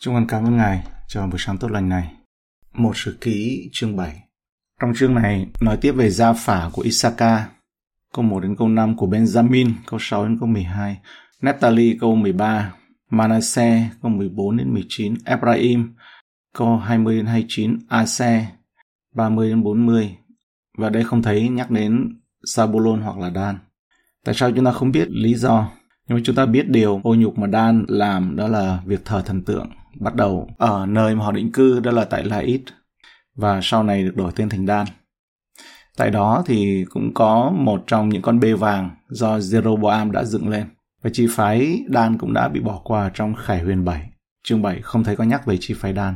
Chúng con cảm ơn Ngài cho buổi sáng tốt lành này. Một sự ký chương 7. Trong chương này nói tiếp về gia phả của Isaka, câu 1 đến câu 5 của Benjamin, câu 6 đến câu 12, Naphtali câu 13, Manasseh câu 14 đến 19, Ephraim câu 20 đến 29, Ase 30 đến 40. Và đây không thấy nhắc đến Sabulon hoặc là Dan. Tại sao chúng ta không biết lý do? Nhưng mà chúng ta biết điều ô nhục mà Dan làm đó là việc thờ thần tượng, bắt đầu ở nơi mà họ định cư, đó là tại Lait và sau này được đổi tên thành Dan Tại đó thì cũng có một trong những con bê vàng do Jeroboam đã dựng lên, và chi phái Dan cũng đã bị bỏ qua trong Khải Huyền 7. Chương 7 không thấy có nhắc về chi phái Dan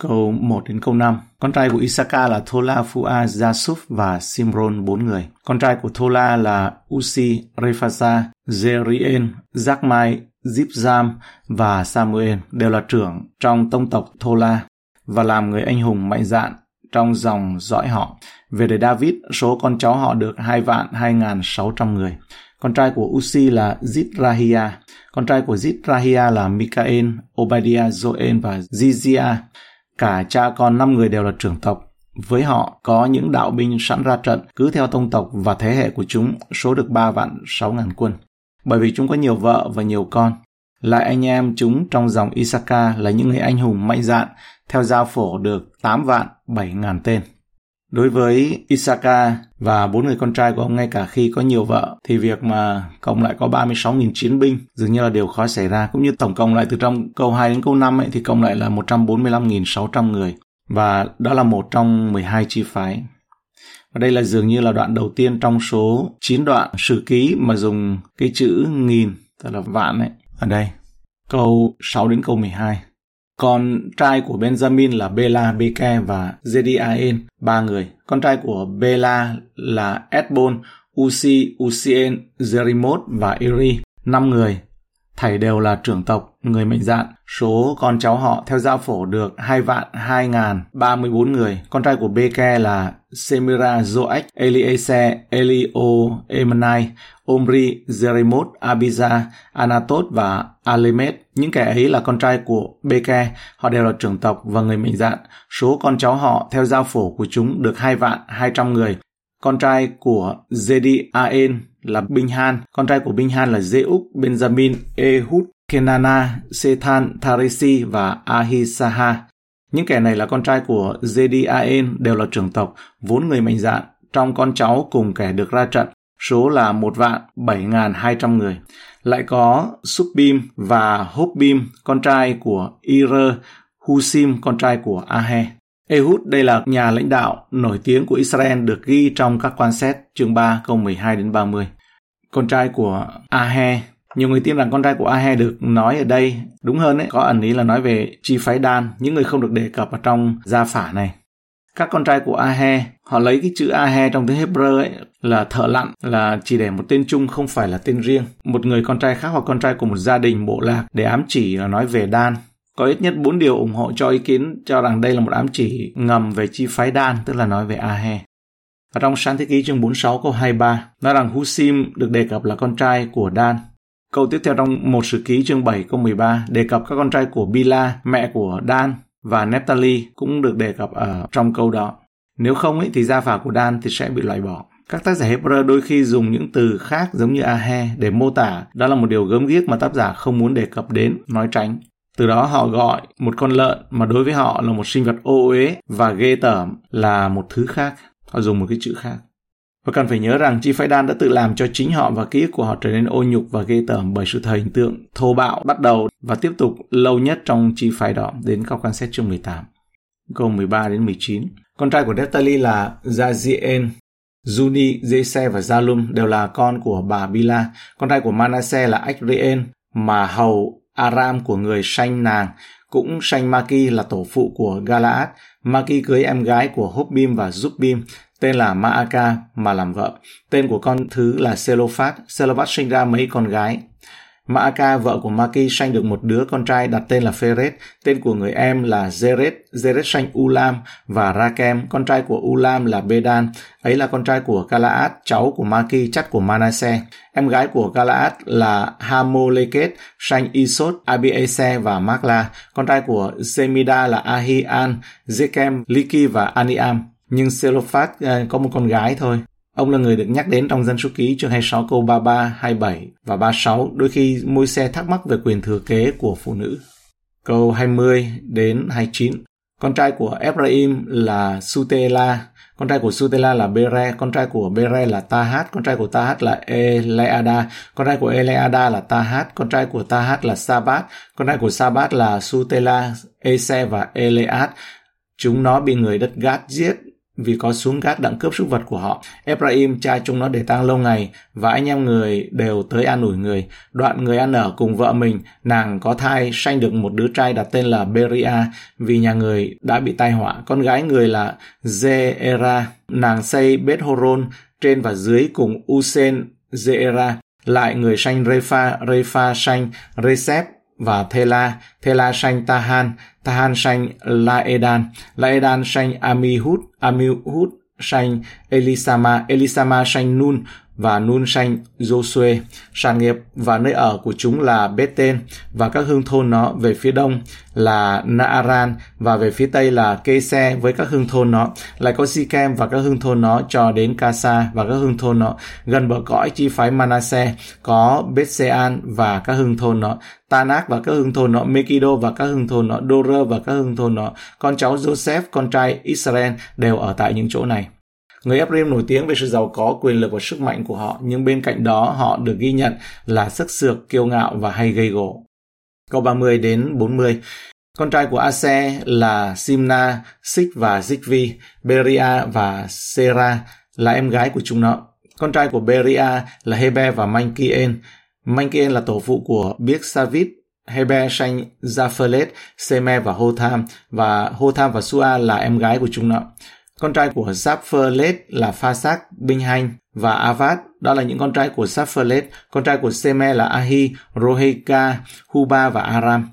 Câu 1 đến câu 5. Con trai của Isaka là Thola, Fua, Jasuf và Simron bốn người. Con trai của Thola là Usi, Rephasa, Zerien, Zakmai, Zipzam và Samuel đều là trưởng trong tông tộc Thola và làm người anh hùng mạnh dạn trong dòng dõi họ. Về đời David, số con cháu họ được 2 vạn 2.600 người. Con trai của Usi là Zitrahia. Con trai của Zitrahia là Mikael, Obadiah, Joel và Zizia. Cả cha con năm người đều là trưởng tộc. Với họ có những đạo binh sẵn ra trận cứ theo tông tộc và thế hệ của chúng số được 3 vạn 6 ngàn quân bởi vì chúng có nhiều vợ và nhiều con. Lại anh em chúng trong dòng Isaka là những người anh hùng mạnh dạn, theo giao phổ được 8 vạn 7 ngàn tên. Đối với Isaka và bốn người con trai của ông ngay cả khi có nhiều vợ thì việc mà cộng lại có 36.000 chiến binh dường như là điều khó xảy ra cũng như tổng cộng lại từ trong câu 2 đến câu 5 ấy thì cộng lại là 145.600 người và đó là một trong 12 chi phái. Và đây là dường như là đoạn đầu tiên trong số 9 đoạn sử ký mà dùng cái chữ nghìn, tức là vạn ấy. Ở đây, câu 6 đến câu 12. Con trai của Benjamin là Bela, Beke và Zediaen, ba người. Con trai của Bela là Edbon, Usi, Usien, Jerimot và Iri, năm người thảy đều là trưởng tộc, người mệnh dạn. Số con cháu họ theo gia phổ được 2 vạn 2 ngàn 34 người. Con trai của Beke là Semira, Zoach, Eliese, Elio, Emanai, Omri, Jeremoth, Abiza, Anatot và Alemet. Những kẻ ấy là con trai của Beke, họ đều là trưởng tộc và người mệnh dạn. Số con cháu họ theo giao phổ của chúng được 2 vạn 200 người. Con trai của Zedi Aen là Binh-Han, con trai của Binh-Han là Zeuk, Benjamin, Ehud, Kenana, Sethan, Tharesi và Ahisaha. Những kẻ này là con trai của Zediaen đều là trưởng tộc, vốn người mạnh dạn, trong con cháu cùng kẻ được ra trận, số là một vạn bảy ngàn hai trăm người. Lại có Subbim và Hopbim, con trai của Ir, Husim, con trai của Ahe. Ehud đây là nhà lãnh đạo nổi tiếng của Israel được ghi trong các quan xét chương 3 câu 12 đến 30 con trai của Ahe. Nhiều người tin rằng con trai của Ahe được nói ở đây, đúng hơn ấy, có ẩn ý là nói về chi phái Dan những người không được đề cập ở trong gia phả này. Các con trai của Ahe, họ lấy cái chữ Ahe trong tiếng Hebrew ấy là thợ lặn, là chỉ để một tên chung không phải là tên riêng. Một người con trai khác hoặc con trai của một gia đình bộ lạc để ám chỉ là nói về Dan. Có ít nhất bốn điều ủng hộ cho ý kiến cho rằng đây là một ám chỉ ngầm về chi phái đan, tức là nói về Ahe. Và trong sáng thế ký chương 46 câu 23, nói rằng Husim được đề cập là con trai của Dan. Câu tiếp theo trong một sử ký chương 7 câu 13 đề cập các con trai của Bila, mẹ của Dan và Nephtali cũng được đề cập ở trong câu đó. Nếu không ấy, thì gia phả của Dan thì sẽ bị loại bỏ. Các tác giả Hebrew đôi khi dùng những từ khác giống như ahe để mô tả, đó là một điều gớm ghiếc mà tác giả không muốn đề cập đến, nói tránh. Từ đó họ gọi một con lợn mà đối với họ là một sinh vật ô uế và ghê tởm là một thứ khác. Họ dùng một cái chữ khác. Và cần phải nhớ rằng chi phái đan đã tự làm cho chính họ và ký ức của họ trở nên ô nhục và ghê tởm bởi sự thờ hình tượng thô bạo bắt đầu và tiếp tục lâu nhất trong chi phái đó đến các quan xét chương 18. Câu 13 đến 19. Con trai của Nephtali là Jazien, Juni, Jese và Zalum đều là con của bà Bila. Con trai của Manasseh là Achreen, mà hầu Aram của người sanh nàng, cũng sanh Maki là tổ phụ của Galaad. Maki cưới em gái của Hobim và Zubim, tên là Maaka mà làm vợ. Tên của con thứ là Selophat. Selophat sinh ra mấy con gái. Maaka, vợ của Maki, sanh được một đứa con trai đặt tên là Pheret, tên của người em là Zeret, Zeret sanh Ulam và Rakem, con trai của Ulam là Bedan, ấy là con trai của Galaad, cháu của Maki, chắt của Manasseh. Em gái của Galaad là Hamoleket, sanh Isot, Abiese và Makla, con trai của Zemida là Ahian, Zekem, Liki và Aniam. Nhưng Selophat à, có một con gái thôi. Ông là người được nhắc đến trong dân số ký chương 26 câu 33, 27 và 36, đôi khi môi xe thắc mắc về quyền thừa kế của phụ nữ. Câu 20 đến 29, con trai của Ephraim là Sutela, con trai của Sutela là Bere, con trai của Bere là Tahat, con trai của Tahat là Eleada, con trai của Eleada là Tahat, con trai của Tahat là Sabat, con trai của Sabat là Sutela, Ese và Elead. Chúng nó bị người đất Gát giết vì có xuống gác đặng cướp súc vật của họ. Ephraim cha chúng nó để tang lâu ngày và anh em người đều tới an ủi người. Đoạn người ăn ở cùng vợ mình, nàng có thai sanh được một đứa trai đặt tên là Beria vì nhà người đã bị tai họa. Con gái người là Zera, nàng xây Beth Horon trên và dưới cùng Usen Zera. Lại người sanh Repha, Repha sanh Recep và Thela, Thela sanh Tahan, Tahan sanh Laedan, Laedan sanh Amihud, Amihud sanh Elisama, Elisama sanh Nun và Nun sanh Josue Sản nghiệp và nơi ở của chúng là Bethel và các hương thôn nó về phía đông là Naaran và về phía tây là Kese với các hương thôn nó. Lại có Sikem và các hương thôn nó cho đến Kasa và các hương thôn nó. Gần bờ cõi chi phái Manasseh có Bethsean và các hương thôn nó. Tanak và các hương thôn nó, Mekido và các hương thôn nó, Dora và các hương thôn nó. Con cháu Joseph, con trai Israel đều ở tại những chỗ này. Người Ephraim nổi tiếng về sự giàu có, quyền lực và sức mạnh của họ, nhưng bên cạnh đó họ được ghi nhận là sức sược, kiêu ngạo và hay gây gổ. Câu 30 đến 40 Con trai của Ase là Simna, Sik và Zikvi, Beria và Sera là em gái của chúng nó. Con trai của Beria là Hebe và Mankien. Mankien là tổ phụ của Biếc Savit, Hebe sanh Zaphelet, Seme và Hotham, và Hotham và Sua là em gái của chúng nó. Con trai của Zaphelet là Phasak, Binh và Avad. Đó là những con trai của Zaphelet. Con trai của Seme là Ahi, Roheka, Huba và Aram.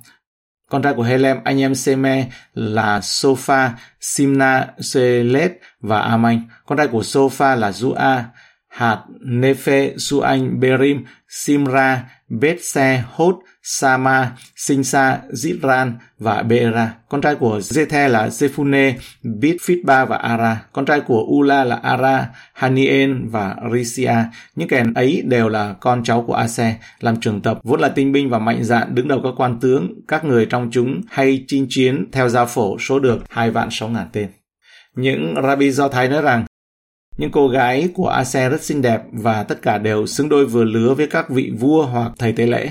Con trai của Helem, anh em Seme là Sofa, Simna, Selet và Amanh. Con trai của Sofa là Zua, Hạt, Nephe, Suanh, Berim, Simra, Betse, Hốt, Sama, Sinsa, Zitran và Beera. Con trai của Zethe là Zephune, Bitfitba và Ara. Con trai của Ula là Ara, Hanien và Risia. Những kẻ ấy đều là con cháu của Ase, làm trường tập, vốn là tinh binh và mạnh dạn đứng đầu các quan tướng. Các người trong chúng hay chinh chiến theo giao phổ số được hai vạn sáu ngàn tên. Những rabbi Do Thái nói rằng những cô gái của Ase rất xinh đẹp và tất cả đều xứng đôi vừa lứa với các vị vua hoặc thầy tế lễ.